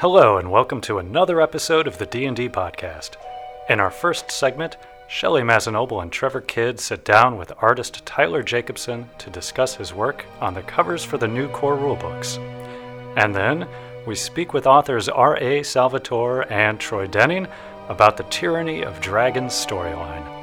Hello and welcome to another episode of the D&D podcast. In our first segment, Shelly Mazzanoble and Trevor Kidd sit down with artist Tyler Jacobson to discuss his work on the covers for the new core rulebooks. And then, we speak with authors R.A. Salvatore and Troy Denning about the Tyranny of Dragons storyline.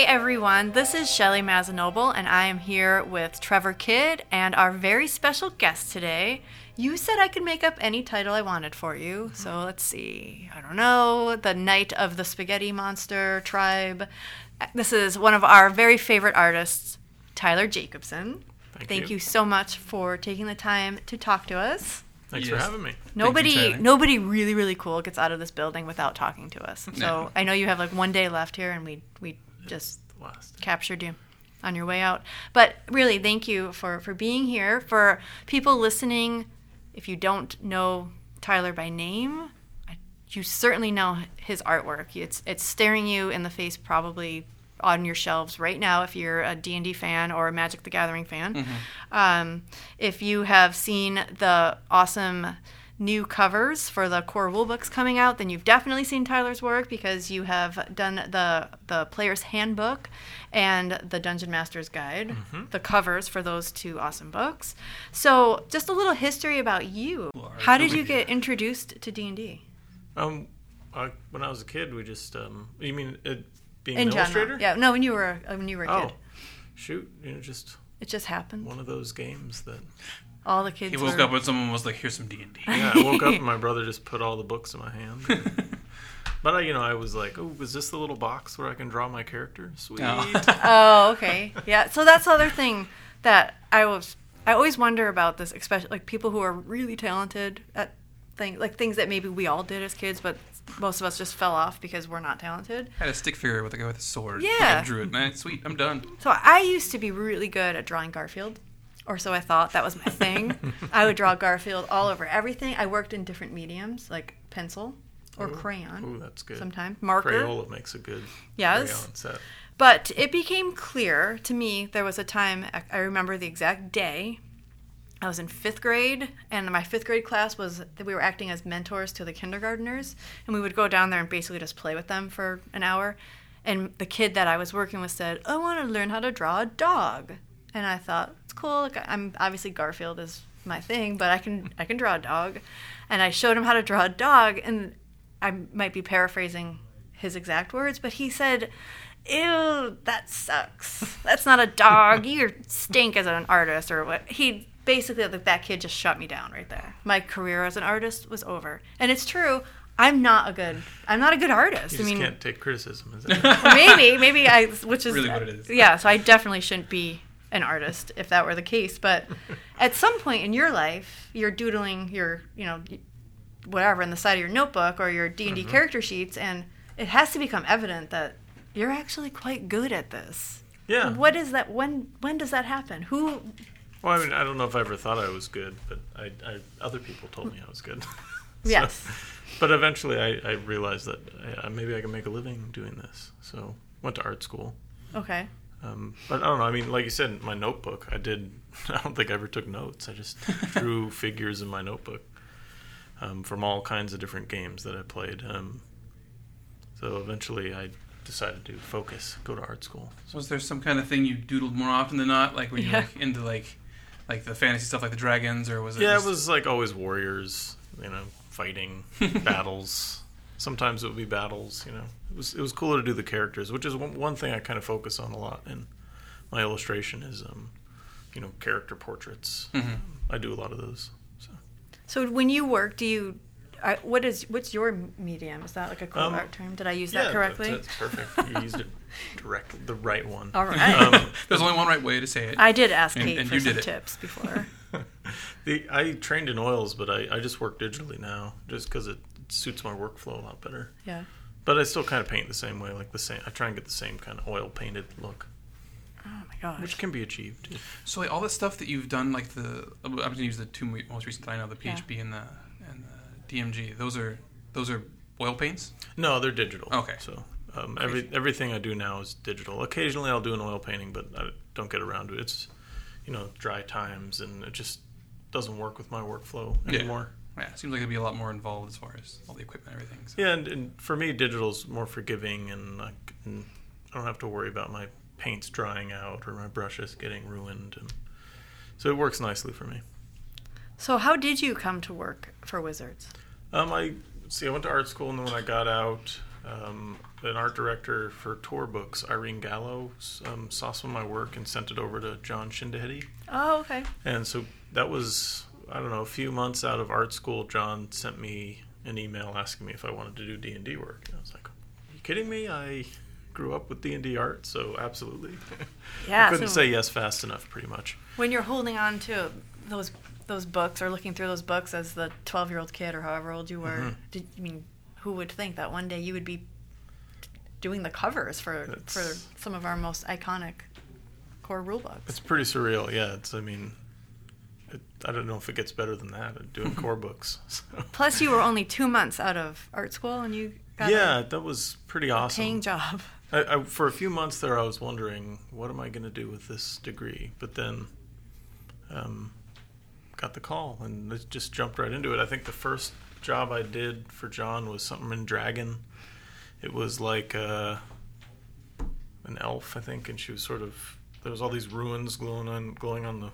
Hey everyone, this is Shelly Mazzanoble, and I am here with Trevor Kidd and our very special guest today. You said I could make up any title I wanted for you, so mm-hmm. let's see. I don't know, the Knight of the Spaghetti Monster Tribe. This is one of our very favorite artists, Tyler Jacobson. Thank you. so much for taking the time to talk to us. Thanks for having me. Nobody, Tyler. nobody really, really cool gets out of this building without talking to us. So No. I know you have like one day left here, and we we just Last. captured you on your way out. But really, thank you for for being here. For people listening, if you don't know Tyler by name, you certainly know his artwork. It's it's staring you in the face probably on your shelves right now if you're a D&D fan or a Magic the Gathering fan. Um, if you have seen the awesome new covers for the core rulebooks coming out, then you've definitely seen Tyler's work because you have done the the player's handbook and the Dungeon Master's Guide, the covers for those two awesome books. So, just a little history about you. How did you get introduced to D&D? Um, I, when I was a kid, we just um, you mean it, being In an illustrator? general. Yeah, no, when you were when you were a Oh, kid. shoot! You know, just It just happened. one of those games that. All the kids He woke were up and someone was like, "Here's some D and D." Yeah, I woke up and my brother just put all the books in my hand. but I, you know, I was like, "Oh, is this the little box where I can draw my character? Sweet." Oh. Oh, okay. Yeah. So that's the other thing that I was. I always wonder about this, especially like people who are really talented at things, like things that maybe we all did as kids, but most of us just fell off because we're not talented. I had a stick figure with a guy with a sword. Yeah. I drew it. Man, sweet. I'm done. So I used to be really good at drawing Garfield, or so I thought that was my thing. I would draw Garfield all over everything. I worked in different mediums, like pencil or crayon. Ooh, that's good. Sometimes marker. Crayola makes a good Yes. crayon set. But it became clear to me there was a time, I remember the exact day. I was in fifth grade, and my fifth grade class was that we were acting as mentors to the kindergartners, and we would go down there and basically just play with them for an hour. And the kid that I was working with said, "I want to learn how to draw a dog," and I thought it's cool. Like, I'm obviously Garfield is my thing, but I can I can draw a dog, and I showed him how to draw a dog, and I might be paraphrasing his exact words, but he said, "Ew, that sucks. That's not a dog. You stink as an artist." Or what? He basically like that kid just shut me down right there. My career as an artist was over, and it's true. I'm not a good. I'm not a good artist. You I just mean, can't take criticism. Is that? maybe, maybe I, which is Really what it is. Yeah, so I definitely shouldn't be an artist if that were the case. But at some point in your life, you're doodling your, you know, whatever in the side of your notebook or your D and D Mm-hmm. character sheets, and it has to become evident that you're actually quite good at this. yeah. What is that? When when does that happen? Who? Well, I mean, I don't know if I ever thought I was good, but I, I other people told me I was good. So- Yes. But eventually, I, I realized that uh, maybe I can make a living doing this. So went to art school. Okay. Um, but I don't know. I mean, like you said, my notebook. I did. I don't think I ever took notes. I just drew figures in my notebook um, from all kinds of different games that I played. Um, so eventually, I decided to focus, go to art school. So was there some kind of thing you doodled more often than not, like when you Yeah. were like, into like like the fantasy stuff, like the dragons, or was it? Yeah, just- it was like always warriors. You know, fighting battles. Sometimes it would be battles. You know, it was it was cooler to do the characters, which is one, one thing I kind of focus on a lot in my illustration is um, you know, character portraits. Mhm. I do a lot of those. So. So when you work, do you? I, what is what's your medium? Is that like a cool Um, art term? Did I use yeah, that correctly? That's, that's perfect. You used it directly, the right one. All right. Um, There's only one right way to say it. I did ask And- Kate and for you some did tips before. the, I trained in oils, but I, I just work digitally now, just because it suits my workflow a lot better. Yeah. But I still kind of paint the same way, like the same. I try and get the same kind of oil painted look, Oh my gosh. which can be achieved. So like all the stuff that you've done, like the I'm gonna use the two most recent that I know, the Yeah. PHP and the and the DMG. Those are those are oil paints. No, they're digital. Okay. So um, every everything I do now is digital. Occasionally I'll do an oil painting, but I don't get around to it. It's you know, dry times, and it just doesn't work with my workflow Yeah. anymore. Yeah, it seems like it'd be a lot more involved as far as all the equipment and everything. So. Yeah, and, and for me, digital's more forgiving, and I, can, I don't have to worry about my paints drying out or my brushes getting ruined, and so it works nicely for me. So, how did you come to work for Wizards? Um, I see. I went to art school, and then when I got out, um, an art director for Tor Books, Irene Gallo, um, saw some of my work and sent it over to Jon Schindehette. Oh, okay. And so that was, I don't know, a few months out of art school. John sent me an email asking me if I wanted to do D and D work. And I was like, "Are you kidding me? I grew up with D and D art, so absolutely." Yeah. I couldn't so say yes fast enough, pretty much. when you're holding on to those those books or looking through those books as the 12 year old kid or however old you were, Mhm. did I mean who would think that one day you would be doing the covers for for some of our most iconic core rule books? It's pretty surreal. Yeah, it's. I mean, I don't know if it gets better than that. uh, Doing core books. So. Plus, you were only two months out of art school and you got Yeah, a that was pretty awesome. paying job. I, I, for a few months there, I was wondering, what am I going to do with this degree? But then, um, got the call and it just jumped right into it. I think the first job I did for John was something in Dragon. It was like uh, an elf, I think, and she was sort of there was all these ruins glowing on glowing on the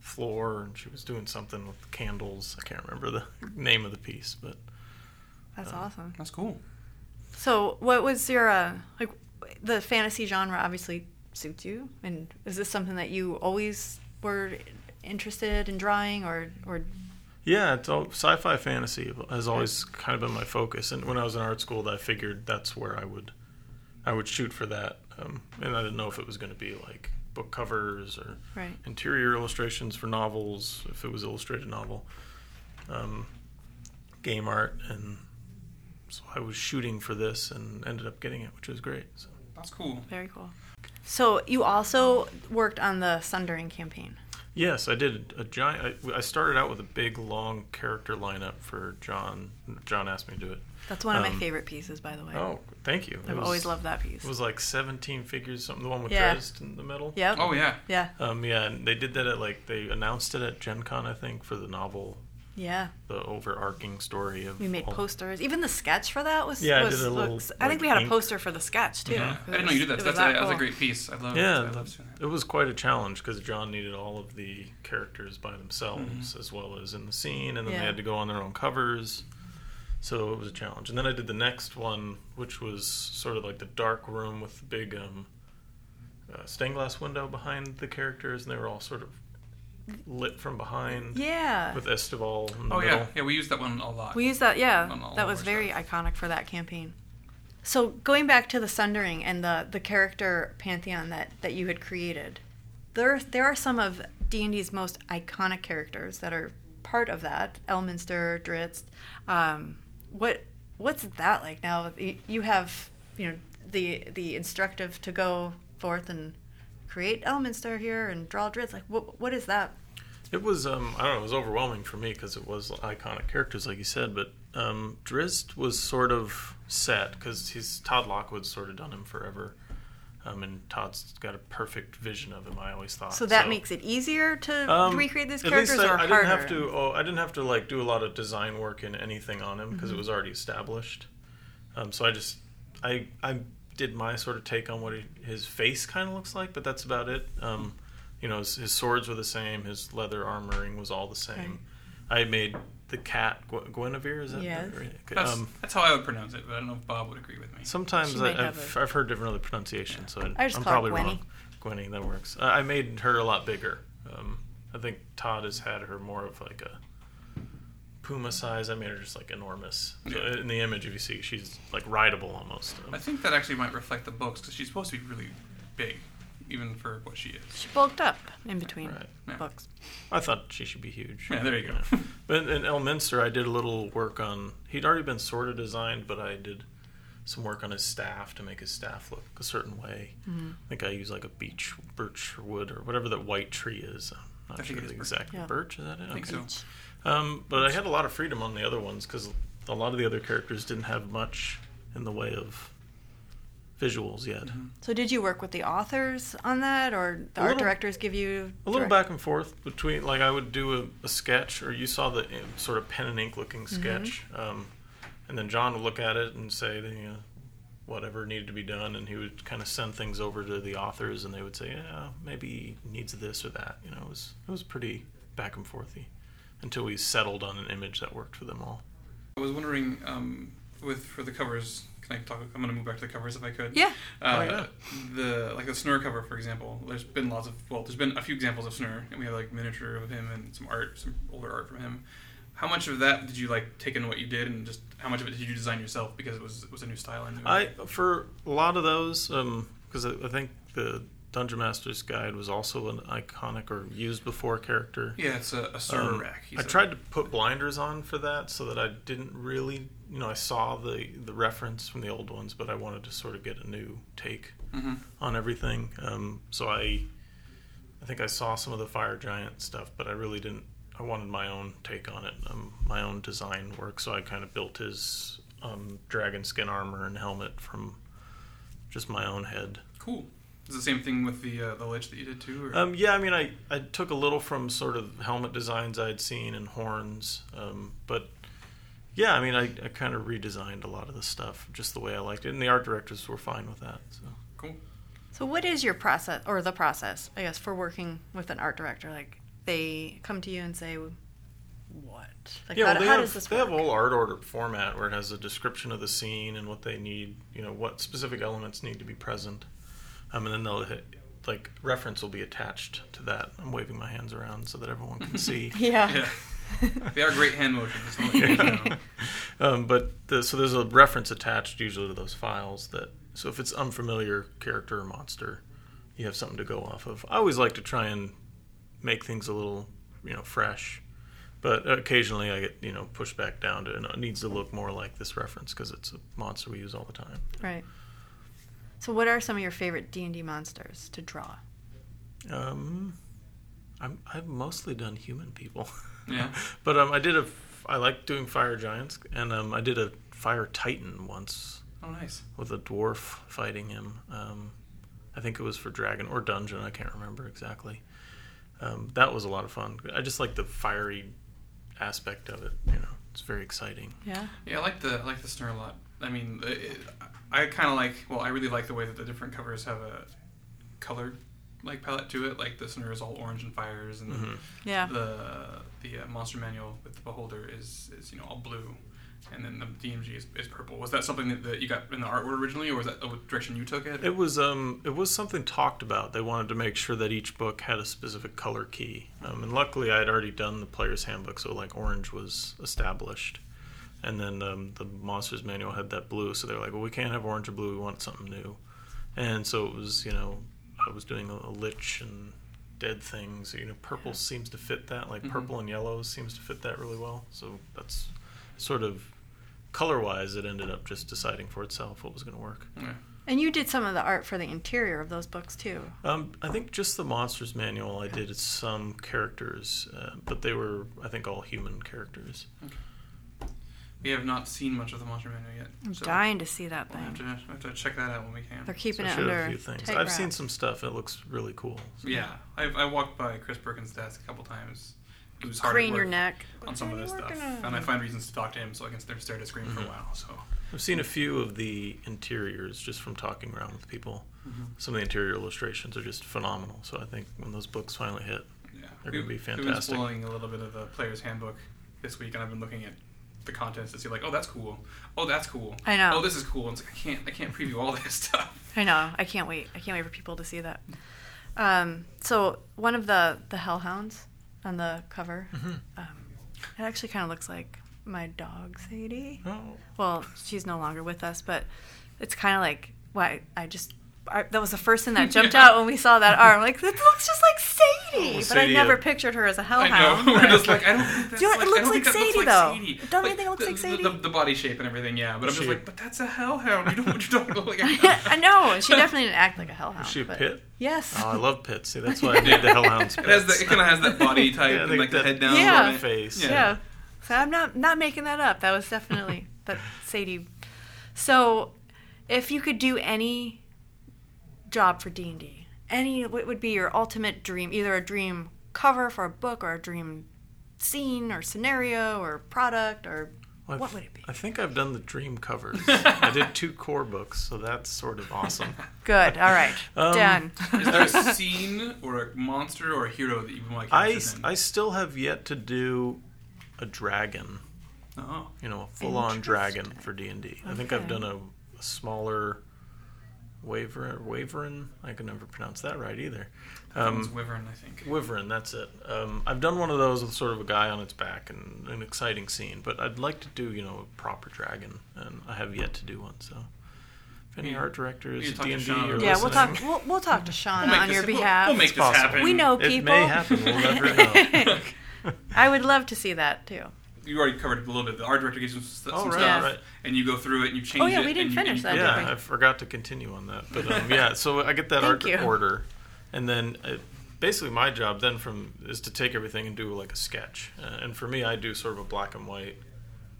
floor, and she was doing something with candles. I can't remember the name of the piece, but That's Uh, awesome. That's cool. So, what was your uh, like? The fantasy genre obviously suits you, and is this something that you always were interested in drawing, or or Yeah, it's all, sci-fi fantasy has always kind of been my focus, and when I was in art school, I figured that's where I would, I would shoot for that, um, and I didn't know if it was going to be like book covers or right? interior illustrations for novels, if it was illustrated novel, um, game art, and so I was shooting for this and ended up getting it, which was great. So. That's cool. Very cool. So you also worked on the Sundering campaign. Yes, I did a giant. I, I started out with a big, long character lineup for John. John asked me to do it. That's one of my Um, favorite pieces, by the way. Oh, thank you. I've was- always loved that piece. It was like 17 figures, something. The one with Yeah. Drizzt in the middle. Yep. Oh yeah. Yeah. Um, yeah, and they did that at like they announced it at Gen Con, I think, for the novel, Yeah. the overarching story of. We made all- posters. Even the sketch for that was. Yeah, I did a little, looks- I think we had a poster for the sketch too. Yeah. It I didn't know was- you did that. it So was that's, a, that that's a great piece. I love. Yeah, I the- love seeing that. It was quite a challenge because John needed all of the characters by themselves Mm-hmm. as well as in the scene, and then Yeah. they had to go on their own covers. So it was a challenge. And then I did the next one, which was sort of like the dark room with the big um, uh, stained glass window behind the characters, and they were all sort of lit from behind Yeah. with Estival in the Oh middle. yeah, yeah. We used that one a lot. We used that, yeah. That was our very iconic for that campaign. So going back to the Sundering and the the character pantheon that that you had created, there there are some of D and D's most iconic characters that are part of that. Elminster, Drizzt. Um, what what's that like now? You- have you know the the instructive to go forth and create Elminster here and draw Drizzt. Like what what is that? It was um I don't know, it was overwhelming for me because it was iconic characters like you said, but um Drizzt was sort of set because he's Todd Lockwood's sort of done him forever. Um, and Todd's got a perfect vision of him. I always thought So that makes it easier to Um, recreate these characters, I, or I harder? didn't have to. Oh, I didn't have to like do a lot of design work in anything on him because Mm-hmm. it was already established. Um, so I just I I did my sort of take on what he, his face kind of looks like, but that's about it. Um, you know, his, his swords were the same. His leather armoring was all the same. I made the cat Gu- Guinevere. Is that Yes. right? That's, Um, that's how I would pronounce it, but I don't know if Bob would agree with me. Sometimes I, have I've, a- I've heard different other pronunciations, so I just I'm call her probably Gwenny. wrong. Gwenny, that works. I I made her a lot bigger. Um, I think Todd has had her more of like a puma size. I made her just like enormous. So Yeah. in the image, if you see, she's like rideable almost. Um, I think that actually might reflect the books because she's supposed to be really big, even for what she is. She bulked up in between Right. Yeah. books. I thought she should be huge. Yeah, there you go. But in Elminster, I did a little work on. He'd already been sort of designed, but I did some work on his staff to make his staff look a certain way. Mm-hmm. I think I used like a beech, birch wood, or whatever that white tree is. I'm not I think sure it the is birch. exact Yeah. birch. Is that it? I think Okay. so. Um, but I had a lot of freedom on the other ones because a lot of the other characters didn't have much in the way of visuals yet. So did you work with the authors on that, or the A art little- directors give you A little back and forth between, like I would do a, a sketch, or you saw the uh, sort of pen and ink looking sketch, um, and then John would look at it and say, that, you know, whatever needed to be done, and he would kind of send things over to the authors, and they would say, yeah, maybe needs this or that. You know, it was it was pretty back and forthy until we settled on an image that worked for them all. I was wondering, um, with for the covers, can I talk? I'm gonna move back to the covers if I could. Yeah. Uh, Oh, yeah. The like the Snurre cover, for example. There's been lots of well, there's been a few examples of Snurre, and we have like miniature of him and some art, some older art from him. How much of that did you like take in what you did, and just how much of it did you design yourself because it was it was a new style? And new I for a lot of those, because I, I think the Dungeon Master's Guide was also an iconic or used before character. yeah, it's a, a server Um, rack. I said. tried to put blinders on for that so that I didn't really, you know, I saw the the reference from the old ones, but I wanted to sort of get a new take Mhm. on everything. Um, so I, I think I saw some of the Fire Giant stuff, but I really didn't. I wanted my own take on it, um, my own design work. So I kind of built his um, dragon skin armor and helmet from just my own head. Cool. Is the same thing with the uh, the lich that you did too? Um, yeah, I mean, I, I took a little from sort of helmet designs I'd seen and horns, um, but yeah, I mean, I, I kind of redesigned a lot of the stuff just the way I liked it, and the art directors were fine with that. So cool. So what is your process, or the process, I guess, for working with an art director? Like they come to you and say, "What? Like yeah, how, well, they how have does this they work?" have a whole art order format where it has a description of the scene and what they need, you know, what specific elements need to be present, um, and then they'll hit, like reference will be attached to that. I'm waving my hands around so that everyone can see. yeah. Yeah. they are great hand motions. just to let you know. um, but the, so there's a reference attached usually to those files that so if it's unfamiliar character or monster you have something to go off of i always like to try and make things a little you know fresh but occasionally i get you know pushed back down to it needs to look more like this reference because it's a monster we use all the time Right. So what are some of your favorite D and D monsters to draw? um, I'm, i've mostly done human people Yeah. but um, i did a i like doing fire giants and um, i did a fire titan once Oh, nice. with a dwarf fighting him. Um, I think it was for Dragon or Dungeon. I can't remember exactly. Um, that was a lot of fun. I just like the fiery aspect of it. You know, it's very exciting. Yeah. Yeah, I like the I like the snare a lot. I mean, it, I kind of like. Well, I really like the way that the different covers have a colored like palette to it. Like the snare is all orange and fires, and Mhm. Yeah. the the uh, monster manual with the beholder is is you know all blue, and then the DMG is, is purple. Was that something that, that you got in the artwork originally, or was that the direction you took it? It was um, it was something talked about. They wanted to make sure that each book had a specific color key, um, and luckily I had already done the player's handbook, so like orange was established, and then um, the monsters manual had that blue. So they're like, well, we can't have orange or blue. We want something new, and so it was you know I was doing a, a lich and dead things. You know, purple seems to fit that. Like Mhm. purple and yellow seems to fit that really well. So that's sort of color wise, it ended up just deciding for itself what was going to work. Yeah. And you did some of the art for the interior of those books too. Um, I think just the monsters manual. I did some characters, uh, but they were, I think, all human characters. We have not seen much of the monster manual yet. I'm so dying to see that We'll have thing. to, we'll have to check that out when we can. They're keeping So it under a few things. tight I've seen some stuff. It looks really cool. So- Yeah, I've, I walked by Chris Perkins' desk a couple times. It was hard Crane at your work neck. on some of this stuff, on? and I find reasons to talk to him so I can stare stare at his screen for a Mhm. while. So I've seen a few of the interiors just from talking around with people. Some of the interior illustrations are just phenomenal. So I think when those books finally hit, yeah, They're gonna be fantastic. We've been fantastic. exploring a little bit of the player's handbook this week, and I've been looking at the contents to see like, oh, that's cool. Oh, that's cool. I know. Oh, this is cool. And it's like I can't I can't preview all this stuff. I know. I can't wait. I can't wait for people to see that. Um, so one of the the hellhounds on the cover, Mm-hmm. um, it actually kind of looks like my dog Sadie. oh, Well, she's no longer with us, but it's kind of like why I just. I, that was the first thing that jumped Yeah. out when we saw that arm. Like, that looks just like Sadie, Oh, but Sadie, I never uh, pictured her as a hellhound. I know. We're just like I don't think that's You know, it like, I looks like think that looks Sadie, like though. Sadie. Don't you think it looks the, like Sadie? The, the, the body shape and everything, yeah. But I'm just like, but that's a hellhound. You don't want your dog look like a I know. She definitely didn't act like a hellhound. is she a but- pit? Yes. Oh, I love pits. See, that's why I need the hellhounds. It has the, pits. it kind of has that body type Yeah, and they- like the that- head down. Yeah. from face. Yeah. yeah. So I'm not not making that up. That was definitely that Sadie. So, if you could do any job for D&D, any what would be your ultimate dream, either a dream cover for a book or a dream scene or scenario or product or Well, I what would it be? I think I've done the dream covers. I did two core books, so that's sort of awesome. Good. All right. Um, Done. Is there a scene or a monster or a hero that you would like I, in? I still have yet to do a dragon. oh, You know, a full-on dragon for D and D. I think I've done a, a smaller waver waverin. I can never pronounce that right either. that Um, one's Wyvern, I think. Wyvern, that's it. Um, I've done one of those with sort of a guy on its back and an exciting scene, but I'd like to do, you know, a proper dragon, and I have yet to do one. So, if any You- art directors, D and D, Sean or yeah, we'll talk. We'll, we'll talk to Sean We'll on this- your we'll- behalf. We'll, make It's this possible. happen. We know people. It people. may happen. We'll never know. I would love to see that too. You already covered a little bit. The art director gives you some, Oh, some right, stuff, right. and you go through it and you change Oh, yeah, it. we didn't finish you- that, yeah. I forgot to continue on that, but um, yeah. So I get that art you. order, and then uh, basically my job then from is to take everything and do like a sketch. Uh, and for me, I do sort of a black and white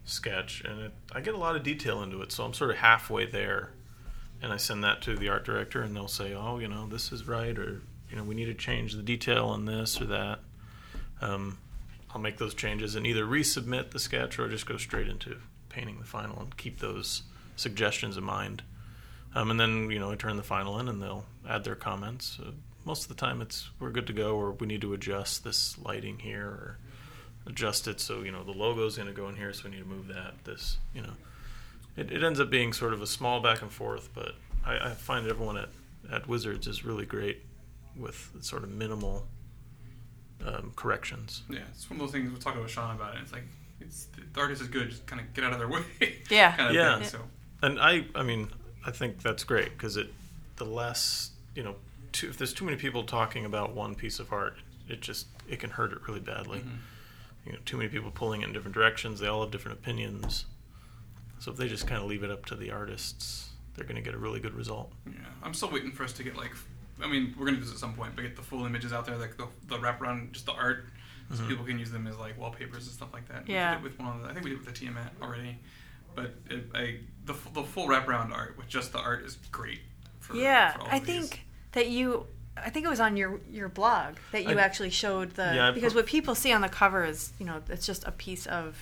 sketch, and it, I get a lot of detail into it. So I'm sort of halfway there, and I send that to the art director, and they'll say, "Oh, you know, this is right," or you know, we need to change the detail on this or that. Um, I'll make those changes and either resubmit the sketch or just go straight into painting the final and keep those suggestions in mind. Um, and then you know I turn the final in and they'll add their comments. Uh, most of the time it's we're good to go or we need to adjust this lighting here or adjust it so you know the logo's going to go in here so we need to move that this you know it, it ends up being sort of a small back and forth but I, I find everyone at, at Wizards is really great with sort of minimal um, corrections. Yeah, it's one of those things we're talking with Sean about it. It's like it's the artist is good, just kind of get out of their way. Yeah. kind of Yeah. Thing, so And I, I mean, I think that's great because it, the less, you know, too, if there's too many people talking about one piece of art, it just it can hurt it really badly. You know, too many people pulling it in different directions. They all have different opinions. So if they just kind of leave it up to the artists, they're going to get a really good result. yeah, I'm still waiting for us to get like. I mean, we're gonna do this at some point, but get the full images out there, like the the wraparound, just the art, so people can use them as like wallpapers and stuff like that. We Yeah. did it with one of the, I think we did it with the Tiamat already, but it, I the the full wraparound art with just the art is great. For, Yeah, for all I of these. think that you. I think it was on your your blog that you I- actually showed the Yeah, because put- what people see on the cover is you know it's just a piece of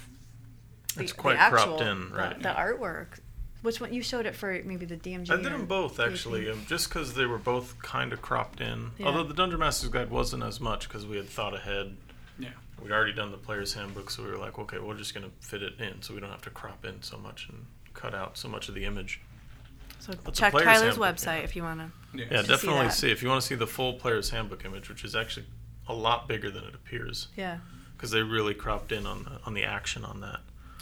the, It's the quite cropped actual in, the- right. the, artwork. Which one you showed it for? Maybe the DMG. I did them both actually, um, just because they were both kind of cropped in. Yeah. Although the Dungeon Master's Guide wasn't as much because we had thought ahead. Yeah. We'd already done the player's handbook, so we were like, okay, we're just going to fit it in, so we don't have to crop in so much and cut out so much of the image. So But check Tyler's handbook, website yeah. if you want to. Yeah. Yeah, see definitely that. see if you want to see the full player's handbook image, which is actually a lot bigger than it appears, Yeah. because they really cropped in on the on the action on that.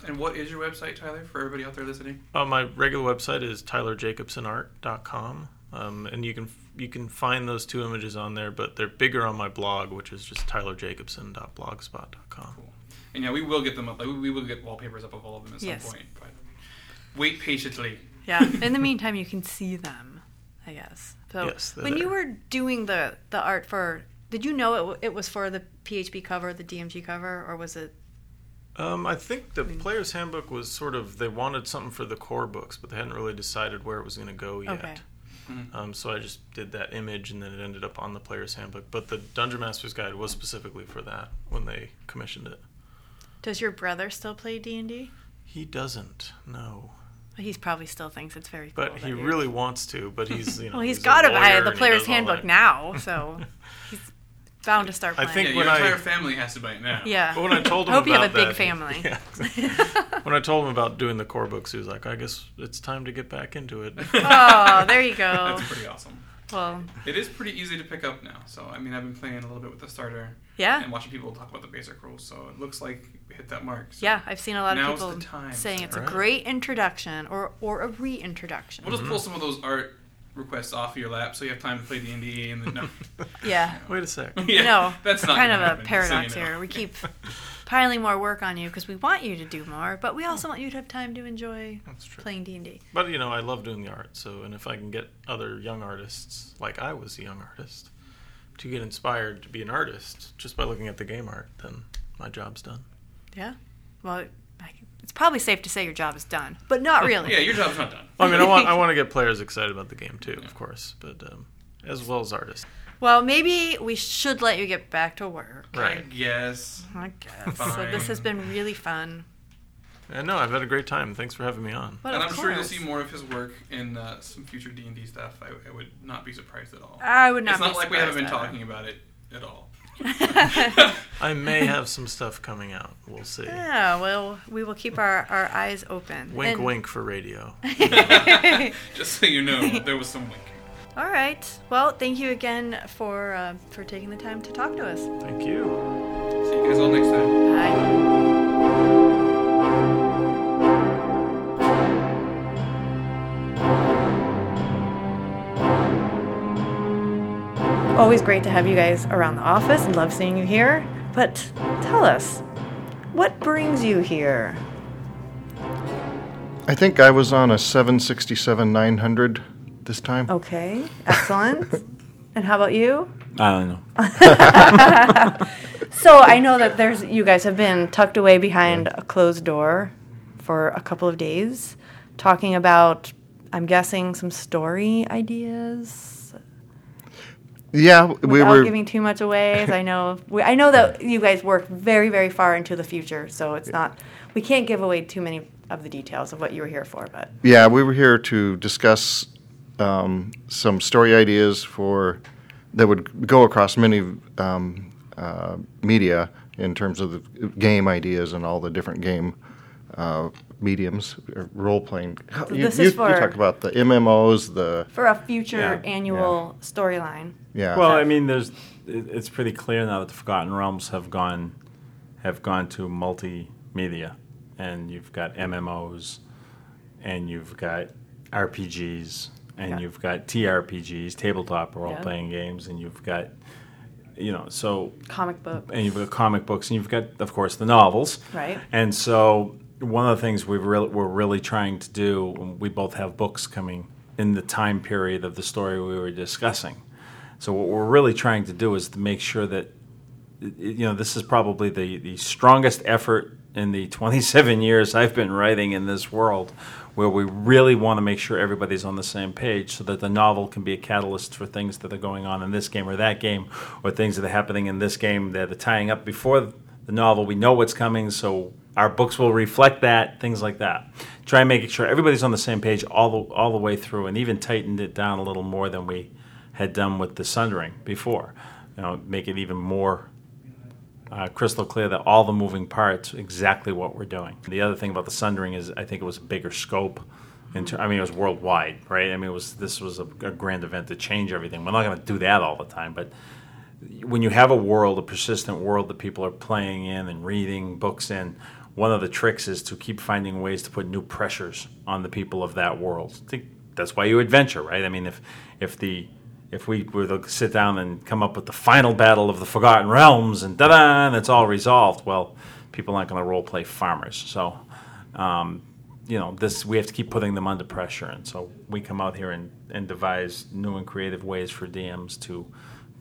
And what is your website, Tyler, for everybody out there listening? Uh, my regular website is tylerjacobsonart.com, um, and you can you can find those two images on there, but they're bigger on my blog, which is just tylerjacobson.blogspot.com. Cool. And yeah, we will get them up. Like, we we will get wallpapers up of all of them at some Yes. point. But wait patiently. Yeah. In the meantime, you can see them, I guess. So Yes, they're when you were doing the the art for, did you know it, it was for the PHP cover, the DMG cover, or was it? Um, I think the player's handbook was sort of they wanted something for the core books, but they hadn't really decided where it was going to go yet. Okay. Mhm. Um, so I just did that image, and then it ended up on the player's handbook. But the Dungeon Master's Guide was specifically for that when they commissioned it. Does your brother still play D and D? He doesn't, no, He's probably still thinks it's very cool. but he really wants to. But he's you know Well, he's he's a got to buy the player's handbook that. now, so he's bound to start I playing. think Yeah, when your I- entire family has to buy it now. Yeah. But when I told him Hope you have about a big that- family. Yeah, exactly. when I told him about doing the core books, he was like, "I guess it's time to get back into it." oh, there you go. That's pretty awesome. Well, It is pretty easy to pick up now. So I mean, I've been playing a little bit with the starter yeah, and watching people talk about the basic rules. So it looks like we hit that mark. So yeah. I've seen a lot of people saying it's a great introduction or or a reintroduction. We'll just pull mm-hmm. some of those art requests off of your lap so you have time to play the and D and then no. Yeah. Wait a sec. You know, that's not kind of happen, a just so you paradox know. here. We keep piling more work on you because we want you to do more, but we also want you to have time to enjoy playing D and D. But you know, I love doing the art. So, and if I can get other young artists, like I was a young artist, to get inspired to be an artist just by looking at the game art, then my job's done. Yeah. Well, I, it's probably safe to say your job is done, but not really. Yeah, your job's not done. I mean, I want I want to get players excited about the game too, of course, but um, as well as artists. Well, maybe we should let you get back to work. I Right. guess. I guess. So this has been really fun. And no, I've had a great time. Thanks for having me on. But and I'm sure you'll see more of his work in uh, some future D and D stuff. I, I would not be surprised at all. I would not. it's not be like we haven't been surprised talking about it at all. I may have some stuff coming out. We'll see. Yeah, well, we will keep our, our eyes open. Wink, And- wink for radio. Just so you know, there was some winking. All right. Well, thank you again for uh, for taking the time to talk to us. Thank you. See you guys all next time. Bye. Always great to have you guys around the office. Love seeing you here. But tell us, what brings you here? I think I was on a 767 900 this time. Okay, excellent. and how about you? I don't know. So I know that there's you guys have been tucked away behind a closed door for a couple of days, talking about I'm guessing some story ideas. Yeah, we Without were. giving too much away, as I know we, I know that you guys work very very far into the future, so it's not we can't give away too many of the details of what you were here for. But Yeah, we were here to discuss um, some story ideas for that would go across many um, uh, media in terms of the game ideas and all the different game uh, mediums, role playing. You, this you, is you talk about the MMOs, the for a future Yeah, annual storyline, yeah. Well, I mean, there's it, it's pretty clear now that the Forgotten Realms have gone have gone to multimedia, and you've got MMOs, and you've got RPGs, and Yeah. you've got TRPGs, tabletop role playing games, and you've got you know so comic book, and you've got comic books, and you've got, of course, the novels. right? And so, one of the things we've really, we're really trying to do, we both have books coming in the time period of the story we were discussing. So, what we're really trying to do is to make sure that, you know, this is probably the, the strongest effort in the 27 years I've been writing in this world, where we really want to make sure everybody's on the same page so that the novel can be a catalyst for things that are going on in this game or that game, or things that are happening in this game that are tying up before the novel. We know what's coming, so our books will reflect that, things like that. Try and make sure everybody's on the same page all the, all the way through, and even tightened it down a little more than we had done with the Sundering before. You know, make it even more uh, crystal clear that all the moving parts exactly what we're doing. The other thing about the Sundering is I think it was a bigger scope. Ter- I mean, it was worldwide, right? I mean, it was this was a, a grand event to change everything. We're not going to do that all the time, but when you have a world, a persistent world that people are playing in and reading books in, one of the tricks is to keep finding ways to put new pressures on the people of that world. That's why you adventure, right? I mean, if if the if we were to sit down and come up with the final battle of the Forgotten Realms and da-da, and it's all resolved, well, people aren't going to role play farmers. So, um, you know, this we have to keep putting them under pressure, and so we come out here and, and devise new and creative ways for DMs to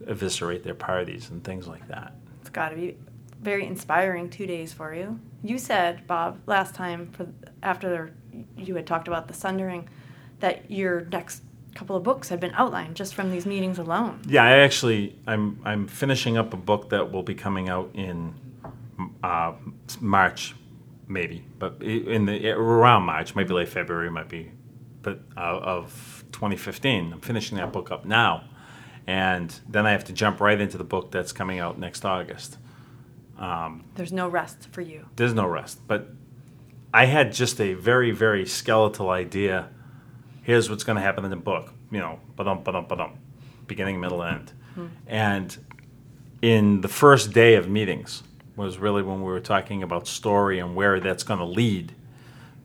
eviscerate their parties and things like that. It's got to be very inspiring two days for you. You said, Bob, last time for after you had talked about the Sundering, that your next couple of books had been outlined just from these meetings alone. Yeah, I actually I'm I'm finishing up a book that will be coming out in uh, March, maybe, but in the around March, maybe late February, might be, but uh, of 2015. I'm finishing that book up now, and then I have to jump right into the book that's coming out next August. Um, There's no rest for you. There's no rest, but I had just a very very skeletal idea. Here's what's going to happen in the book, you know, ba-dum, ba-dum, ba-dum, beginning, middle, end, and in the first day of meetings was really when we were talking about story and where that's going to lead.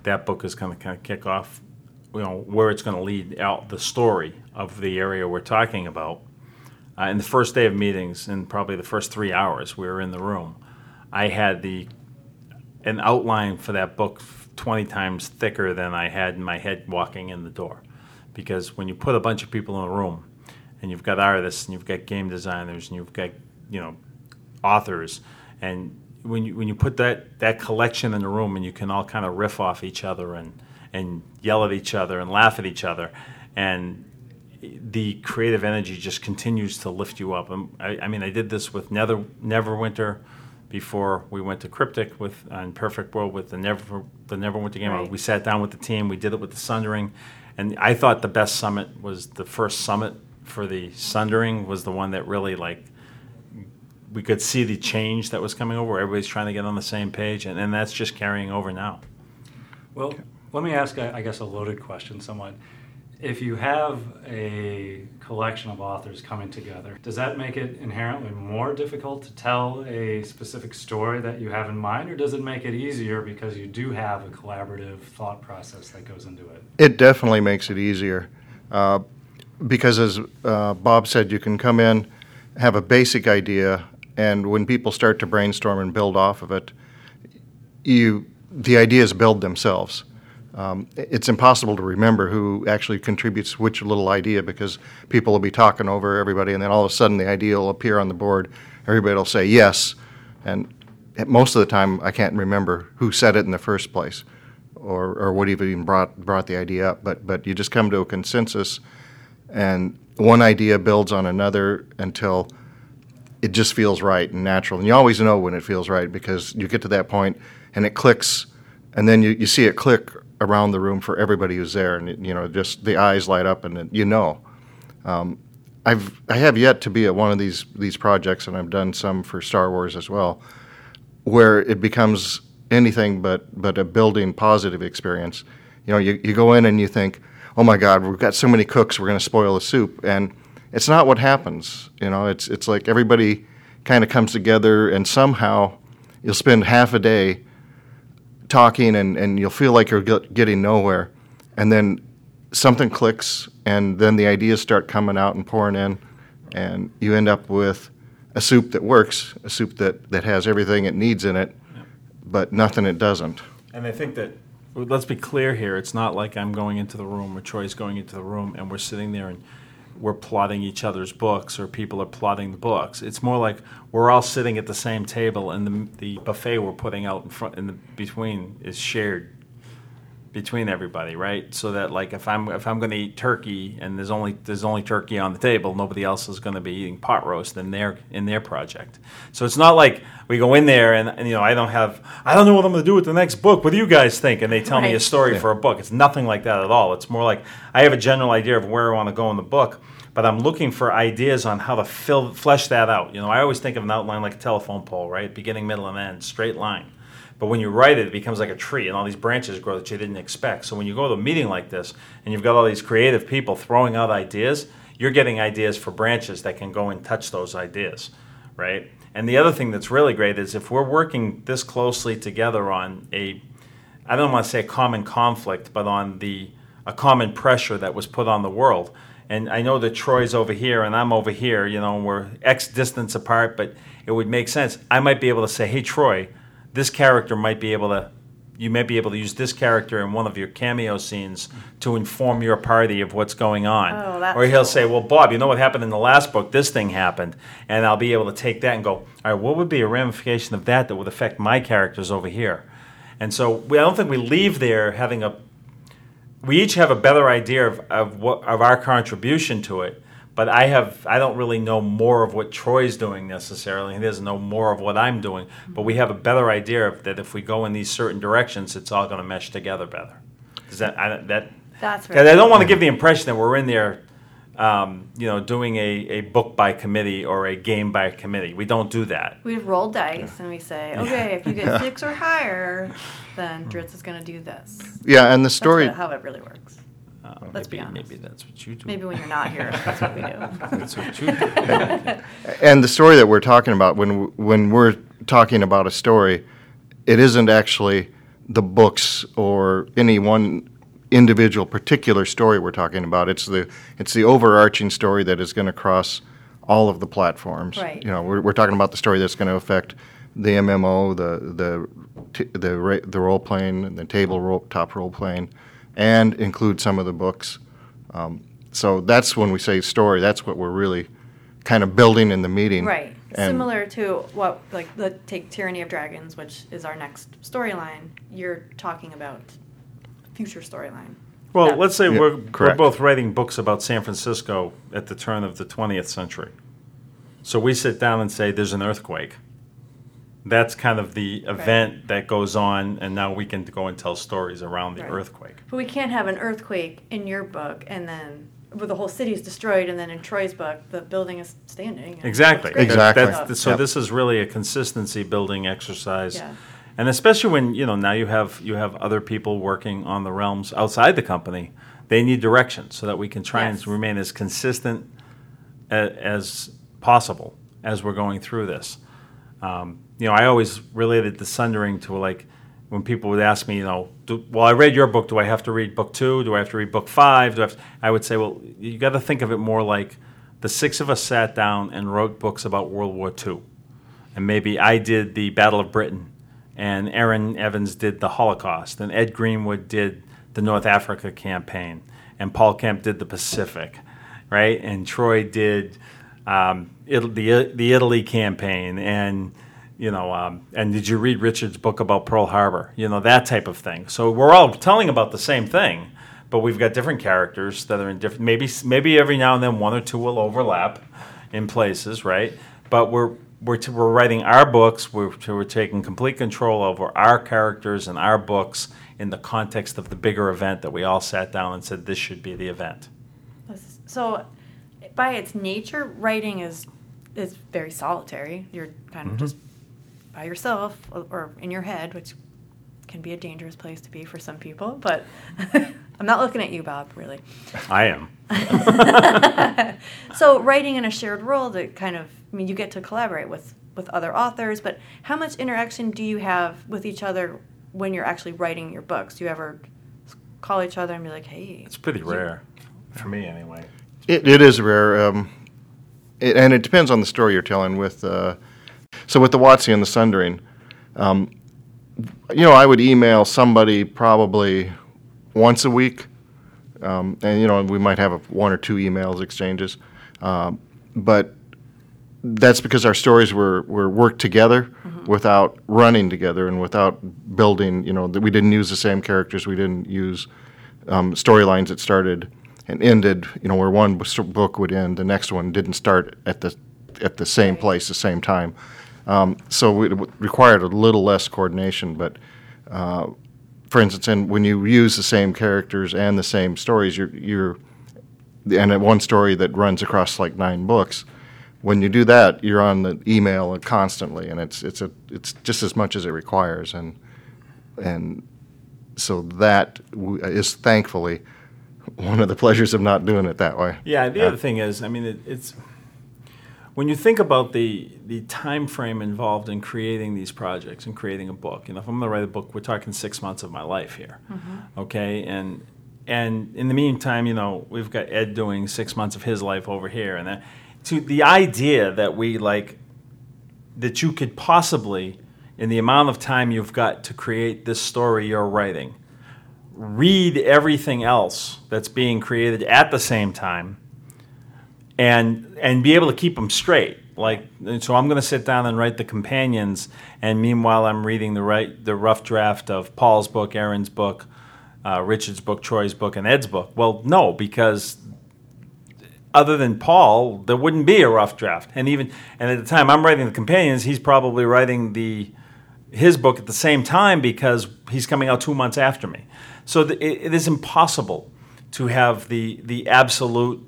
That book is going to kind of kick off, you know, where it's going to lead out the story of the area we're talking about. Uh, in the first day of meetings, in probably the first three hours we were in the room, I had the an outline for that book 20 times thicker than I had in my head walking in the door. Because when you put a bunch of people in a room and you've got artists and you've got game designers and you've got, you know, authors and when you when you put that that collection in the room and you can all kind of riff off each other and and yell at each other and laugh at each other and the creative energy just continues to lift you up. And I, I mean, I did this with Nether, Neverwinter before we went to Cryptic with uh, on Perfect World with the Never the Neverwinter game. Uh, right. We sat down with the team. We did it with the Sundering, and I thought the best summit was the first summit for the Sundering was the one that really like we could see the change that was coming over. Everybody's trying to get on the same page, and, and that's just carrying over now. Well, let me ask, I guess, a loaded question somewhat. If you have a collection of authors coming together, does that make it inherently more difficult to tell a specific story that you have in mind, or does it make it easier because you do have a collaborative thought process that goes into it? It definitely makes it easier. Uh, because as uh, Bob said, you can come in, have a basic idea, and when people start to brainstorm and build off of it, you the ideas build themselves. Um, it's impossible to remember who actually contributes which little idea because people will be talking over everybody, and then all of a sudden the idea will appear on the board. Everybody will say yes, and most of the time I can't remember who said it in the first place, or or what even brought brought the idea up. But but you just come to a consensus, and one idea builds on another until it just feels right and natural. And you always know when it feels right because you get to that point and it clicks, and then you, you see it click around the room for everybody who's there, and you know just the eyes light up, and you know. Um, I've I have yet to be at one of these these projects, and I've done some for Star Wars as well, where it becomes anything but but a building positive experience. You know, you, you go in and you think, oh my God, we've got so many cooks, we're going to spoil the soup, and it's not what happens. You know, it's it's like everybody kind of comes together, and somehow you'll spend half a day talking, and, and you'll feel like you're getting nowhere, and then something clicks, and then the ideas start coming out and pouring in, and you end up with a soup that works, a soup that, that has everything it needs in it, but nothing it doesn't. And I think that let's be clear here. It's not like I'm going into the room or Troy's going into the room and we're sitting there and we're plotting each other's books or people are plotting the books. It's more like we're all sitting at the same table and the, the buffet we're putting out in front in the between is shared between everybody, right? So that like if I'm if I'm going to eat turkey and there's only there's only turkey on the table, nobody else is going to be eating pot roast in their in their project. So it's not like we go in there and, and you know I don't have I don't know what I'm going to do with the next book. What do you guys think? And they tell me a Right. story for a book. It's nothing like that at all. It's more like I have a general idea of where I want to go in the book, but I'm looking for ideas on how to fill flesh that out. You know, I always think of an outline like a telephone pole, right? Beginning, middle, and end, straight line. But when you write it, it becomes like a tree, and all these branches grow that you didn't expect. So when you go to a meeting like this, and you've got all these creative people throwing out ideas, you're getting ideas for branches that can go and touch those ideas, right? And the other thing that's really great is if we're working this closely together on a, I don't want to say a common conflict, but on the a common pressure that was put on the world. And I know that Troy's over here and I'm over here, you know, we're X distance apart, but it would make sense. I might be able to say, hey, Troy, this character might be able to, you may be able to use this character in one of your cameo scenes to inform your party of what's going on. Oh, that's or he'll cool. say, well, Bob, you know what happened in the last book? This thing happened. And I'll be able to take that and go, all right, what would be a ramification of that that would affect my characters over here? And so we, I don't think we leave there having a we each have a better idea of, of what of our contribution to it but i have i don't really know more of what troy's doing necessarily he doesn't know more of what i'm doing but we have a better idea of that if we go in these certain directions it's all going to mesh together better does that I, that That's because i don't want to give the impression that we're in there um, you know doing a, a book by committee or a game by committee we don't do that We roll dice and we say, okay, if you get six or higher, then Drizzt is going to do this. Yeah, and the story. what- how it really works. Uh, Let's be maybe, honest. maybe that's what you do Maybe when you're not here, that's what we do. that's what you do And the story that we're talking about, when w- when we're talking about a story, it isn't actually the books or any one individual particular story we're talking about. It's the it's the overarching story that is going to cross all of the platforms. Right. You know, we're, we're talking about the story that's going to affect the MMO, the the t- the ra- the role playing, the table role, top role playing, and include some of the books. Um, so that's when we say story. That's what we're really kind of building in the meeting. Right. And- Similar to what, like, the take Tyranny of Dragons, which is our next storyline. You're talking about future storyline. Well, Yeah. let's say Yeah, we're, we're correct. both writing books about San Francisco at the turn of the 20th century. So we sit down and say, there's an earthquake. That's kind of the event that goes on, and now we can go and tell stories around the Right. earthquake. But we can't have an earthquake in your book and then where the whole city is destroyed, and then in Troy's book the building is standing. and Exactly. it's great. Exactly. That's- so Yep. this is really a consistency building exercise. Yeah. And especially when, you know, now you have you have other people working on the realms outside the company. They need direction so that we can try Yes. and remain as consistent a, as possible as we're going through this. Um, you know, I always related the Sundering to like when people would ask me, you know, do, well, I read your book. Do I have to read book two? Do I have to read book five? Do I, I would say, well, you got to think of it more like the six of us sat down and wrote books about World War II, and maybe I did the Battle of Britain, and Erin Evans did the Holocaust, and Ed Greenwood did the North Africa campaign, and Paul Kemp did the Pacific, right? And Troy did um, It- the the Italy campaign, and you know, um, and did you read Richard's book about Pearl Harbor? You know, that type of thing. So we're all telling about the same thing, but we've got different characters that are in different. Maybe maybe every now and then one or two will overlap in places, right? But we're we're, t- we're writing our books. We're, we're taking complete control over our characters and our books in the context of the bigger event that we all sat down and said this should be the event. So, by its nature, writing is is very solitary. You're kind Mm-hmm. of just by yourself or- or in your head, which can be a dangerous place to be for some people. But I'm not looking at you, Bob. Really. I am. So, writing in a shared world, it kind of I mean, you get to collaborate with with other authors. But how much interaction do you have with each other when you're actually writing your books? Do you ever call each other and be like, "Hey"? It's pretty rare for me, anyway. It, it is rare, um, it, and it depends on the story you're telling. With uh, so with the Watsy and the Sundering, um, you know, I would email somebody probably once a week, um, and you know, we might have a, one or two emails exchanges, um, but that's because our stories were, were worked together without running together and without building. You know, that we didn't use the same characters. We didn't use um, storylines that started and ended. You know, where one book would end, the next one didn't start at the at the same place, the same time. Um, so it required a little less coordination. But uh, for instance, and when you use the same characters and the same stories, you're you're and one story that runs across like nine books. When you do that, you're on the email constantly, and it's it's a it's just as much as it requires, and and so that w- is thankfully one of the pleasures of not doing it that way. Yeah, the other thing is, I mean, it, it's when you think about the the time frame involved in creating these projects and creating a book. You know, if I'm going to write a book, we're talking six months of my life here. Mm-hmm. Okay, and and in the meantime, you know, we've got Ed doing six months of his life over here, and that, to the idea that we like that you could possibly, in the amount of time you've got to create this story you're writing, read everything else that's being created at the same time and and be able to keep them straight. Like so i'm going to sit down and write the companions and meanwhile i'm reading the right the rough draft of paul's book erin's book uh, richard's book troy's book and ed's book. Well no because other than paul there wouldn't be a rough draft. And even and at the time i'm writing the companions he's probably writing the his book at the same time because he's coming out two months after me. So th- it, it is impossible to have the the absolute,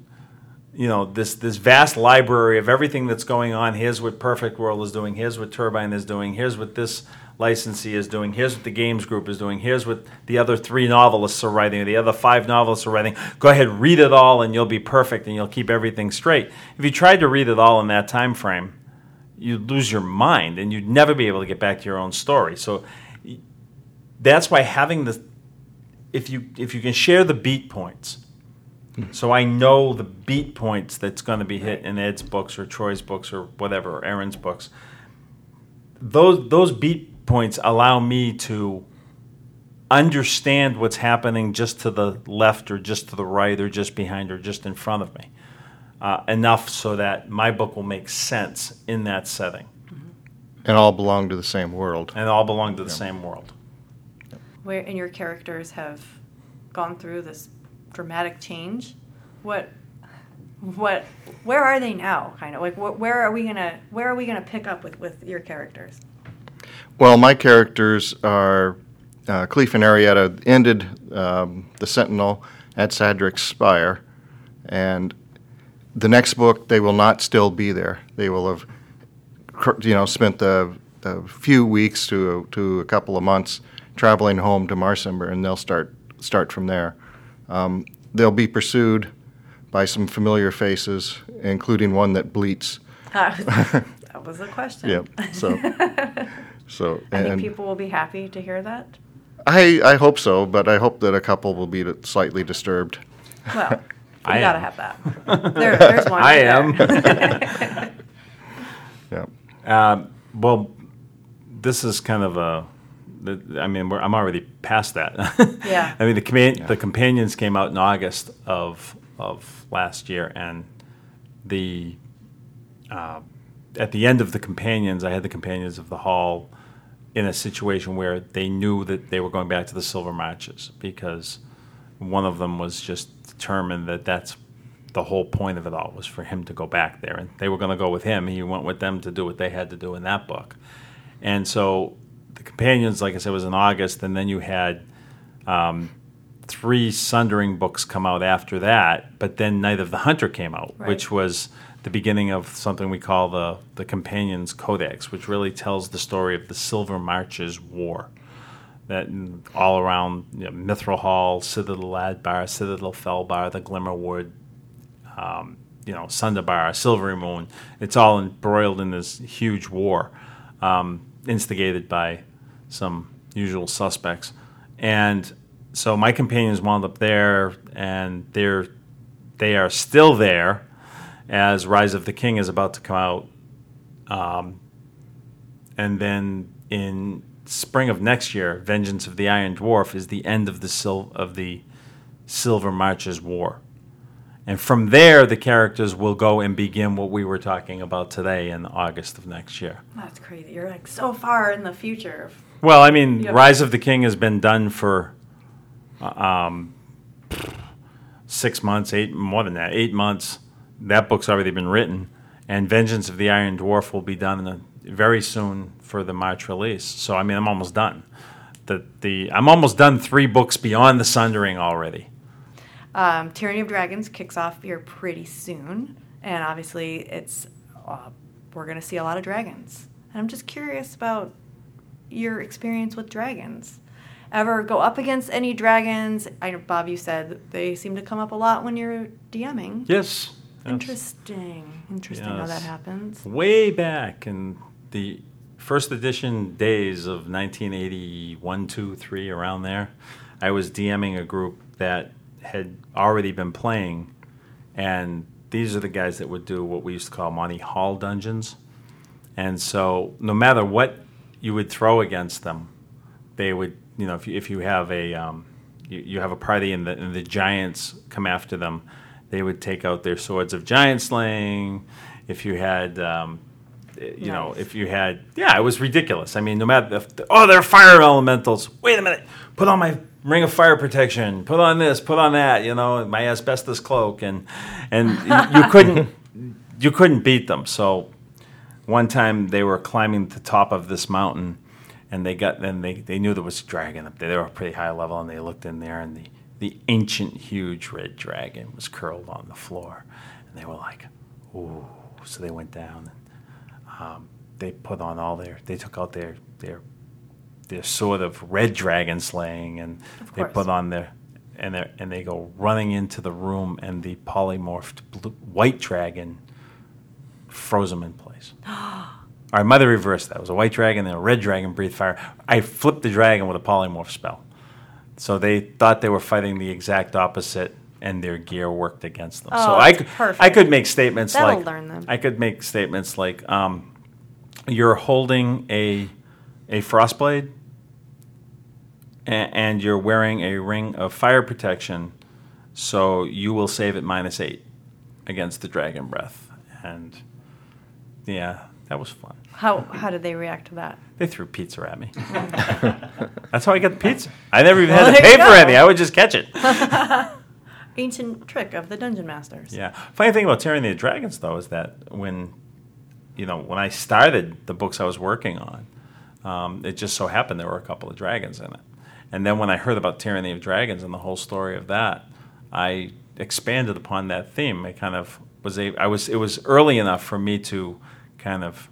you know, this this vast library of everything that's going on. Here's what Perfect World is doing. Here's what Turbine is doing. Here's what this licensee is doing. Here's what the Games Group is doing. Here's what the other three novelists are writing. Or the other five novelists are writing. Go ahead, read it all, and you'll be perfect, and you'll keep everything straight. If you tried to read it all in that time frame, you'd lose your mind and you'd never be able to get back to your own story. So that's why having the if you if you can share the beat points. Hmm. So I know the beat points that's going to be hit in Ed's books or Troy's books or whatever, or Erin's books. Those those beat points allow me to understand what's happening just to the left or just to the right or just behind or just in front of me. Uh, enough so that my book will make sense in that setting, And all belong to the same world. and all belong to the same world. Where and your characters have gone through this dramatic change. What, what, where are they now? Kind of like wh- where are we gonna where are we gonna pick up with with your characters? Well, my characters are uh, Kleef and Arietta ended um, the Sentinel at Sadrick's Spire, and the next book they will not still be there. They will have, you know, spent a, a few weeks to to a couple of months traveling home to Marsember, and they'll start start from there. Um, they'll be pursued by some familiar faces, including one that bleats. that was a question. Yep. So, so I think people will be happy to hear that. I I hope so, but I hope that a couple will be slightly disturbed. Well, I gotta am. have that. There, there's one. I am. Yeah. Um, well, this is kind of a. the- I mean, we're, I'm already past that. Yeah. I mean, the compa- the companions came out in August of of last year, and the uh, at the end of the companions, I had the companions of the hall in a situation where they knew that they were going back to the silver marches because one of them was just determined that that's the whole point of it all was for him to go back there. And they were going to go with him. He went with them to do what they had to do in that book. And so the companions like i said was in august and then you had um, three sundering books come out after that but then night of the hunter came out Right. which was the beginning of something we call the, the companions codex which really tells the story of the silver marches war all around you know, Mithril Hall, Citadel Adbar, Citadel Felbar, the Glimmerwood, um, you know, Sundabar, Silvery Moon. It's all embroiled in this huge war, um, instigated by some usual suspects. And so my companions wound up there, and they're they are still there as Rise of the King is about to come out. Um, and then in spring of next year, Vengeance of the Iron Dwarf is the end of the sil- of the Silver Marches War. And from there, the characters will go and begin what we were talking about today in August of next year. That's crazy. You're like so far in the future. Well, I mean, Yeah. Rise of the King has been done for uh, um, six months, eight more than that, eight months. That book's already been written, and Vengeance of the Iron Dwarf will be done in a, very soon for the March release. So, I mean, I'm almost done. The the I'm almost done three books beyond the Sundering already. Um, Tyranny of Dragons kicks off here pretty soon, and obviously it's uh, we're gonna see a lot of dragons. And I'm just curious about your experience with dragons. Ever go up against any dragons? I know Bob, you said they seem to come up a lot when you're DMing. Yes. Interesting. Interesting how that happens. way back in the first edition days of 1981, 2, 3, around there, I was DMing a group that had already been playing, and these are the guys that would do what we used to call Monty Hall dungeons. And so, no matter what you would throw against them, they would, you know, if you, if you have a um, you, you have a party and the, and the giants come after them, they would take out their swords of giant slaying. If you had, um, you know, if you had, yeah, it was ridiculous. I mean, no matter, if, oh, they're fire elementals. Wait a minute, put on my ring of fire protection. Put on this, put on that. You know, my asbestos cloak, and and you couldn't you couldn't beat them. So one time they were climbing the top of this mountain and they got and they, they knew there was a dragon up there. They were pretty high level and they looked in there and the, the ancient huge red dragon was curled on the floor. And they were like, ooh. So they went down and um, they put on all their they took out their their their sort of red dragon slaying and they put on their and they and they go running into the room and the polymorphed blue, white dragon froze them in place. All right, mother reversed that. It was a white dragon and a red dragon breathed fire. I flipped the dragon with a polymorph spell. So they thought they were fighting the exact opposite, and their gear worked against them. so Oh, I that's could, I could make statements That'll like learn them. I could make statements like um, you're holding a a frostblade, a- and you're wearing a ring of fire protection, so you will save at minus eight. against the dragon breath, and yeah, that was fun. How how did they react to that? They threw pizza at me. That's how I got the pizza. I never even had to pay for any. I would just catch it. Ancient trick of the dungeon masters. Yeah. Funny thing about Tyranny of Dragons, though, is that when, you know, when I started the books I was working on, um, it just so happened there were a couple of dragons in it. And then when I heard about Tyranny of Dragons and the whole story of that, I expanded upon that theme. I kind of was a, I was, it was early enough for me to kind of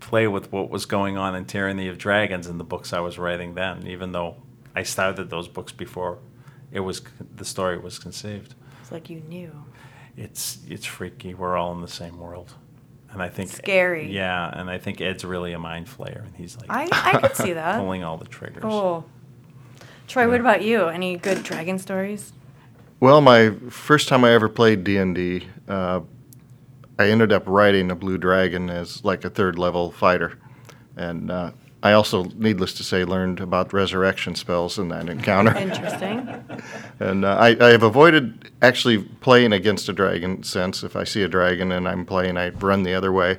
play with what was going on in Tyranny of Dragons in the books I was writing then, even though I started those books before it was the story was conceived It's like you knew. it's it's freaky. We're all in the same world, and I think Scary. Yeah, and I think Ed's really a mind flayer, and he's like I, I could see that. pulling all the triggers. Cool. Troy, what about you? Any good dragon stories? Well, my first time I ever played D and D, uh, I ended up riding a blue dragon as like a third level fighter, and uh, I also, needless to say, learned about resurrection spells in that encounter. Interesting. And uh, I, I have avoided actually playing against a dragon since. If I see a dragon and I'm playing, I run the other way,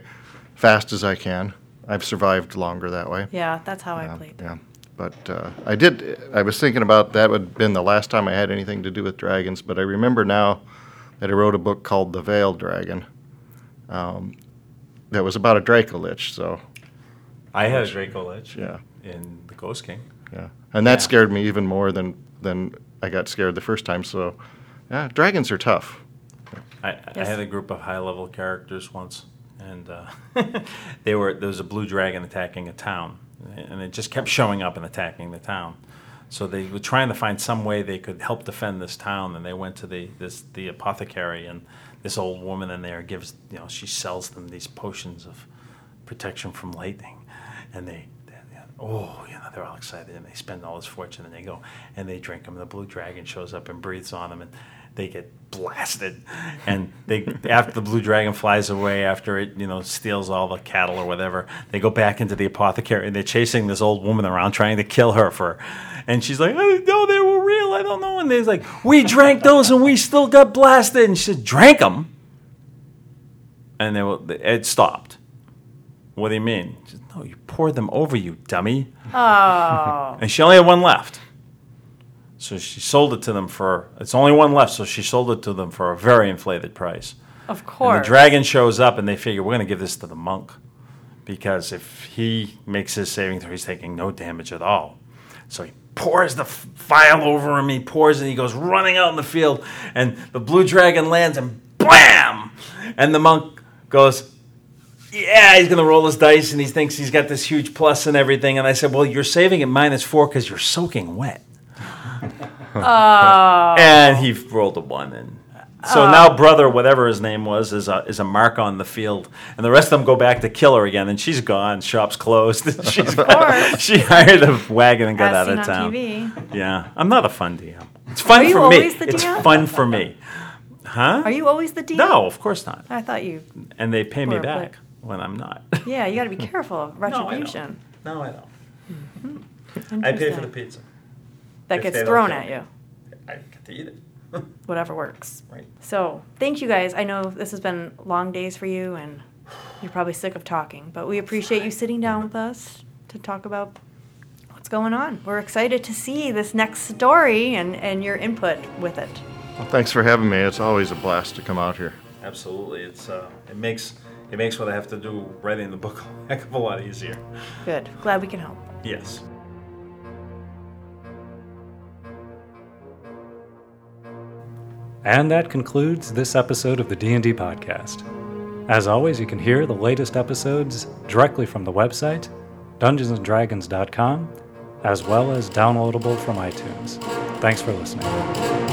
fast as I can. I've survived longer that way. yeah, that's how I played. Yeah, but uh, I did. I was thinking about that would have been the last time I had anything to do with dragons. But I remember now that I wrote a book called The Veiled Dragon. Um, that was about a Dracolich. So I had a Draco Lich yeah, in the Ghost King. yeah, and that Yeah. scared me even more than than I got scared the first time. So yeah, dragons are tough. I, I had a group of high level characters once, and uh, they were there was a blue dragon attacking a town, and it just kept showing up and attacking the town. So they were trying to find some way they could help defend this town, and they went to the this the apothecary, and this old woman in there gives you know she sells them these potions of protection from lightning, and they. they- they- Oh, you know, they're all excited and they spend all this fortune and they go and they drink them. The blue dragon shows up and breathes on them and they get blasted. And they, after the blue dragon flies away, after it, you know, steals all the cattle or whatever, they go back into the apothecary and they're chasing this old woman around trying to kill her for. And she's like, oh, I didn't they were real. I don't know. And they're like, we drank those and we still got blasted. And she said, drank them? And they were, it stopped. What do you mean? She said, no, you poured them over, you dummy. Oh. And she only had one left. So she sold it to them for, it's only one left, so she sold it to them for a very inflated price. Of And course. the dragon shows up and they figure, we're going to give this to the monk. Because if he makes his saving throw, he's taking no damage at all. So he pours the f- vial over him, he pours it, he goes running out in the field, and the blue dragon lands and blam! And the monk goes, yeah, he's going to roll his dice and he thinks he's got this huge plus and everything. And I said, well, you're saving at minus four because you're soaking wet. Oh. And he rolled a one. And so oh. now, brother, whatever his name was, is a, is a mark on the field. And the rest of them go back to kill her again. And she's gone. Shop's closed. she's, course. she hired a wagon and got As out seen of on town. TV. Yeah. I'm not a fun DM. It's fun Are you for me. always the It's fun for me. Huh? Are you always the DM? No, of course not. I thought you. And they pay me back blip. When I'm not. Yeah, you got to be careful of I don't. retribution. No, I don't. I pay for the pizza. That if gets thrown at you. I get to eat it. Whatever works. right. So, thank you guys. I know this has been long days for you, and you're probably sick of talking, but we appreciate you sitting down with us to talk about what's going on. We're excited to see this next story and, and your input with it. Well, thanks for having me. It's always a blast to come out here. Absolutely. It's uh, it makes it makes what I have to do writing the book a heck of a lot easier. Good. Glad we can help. Yes. And that concludes this episode of the D&D podcast. As always, you can hear the latest episodes directly from the website dungeonsanddragons.com as well as downloadable from iTunes. Thanks for listening.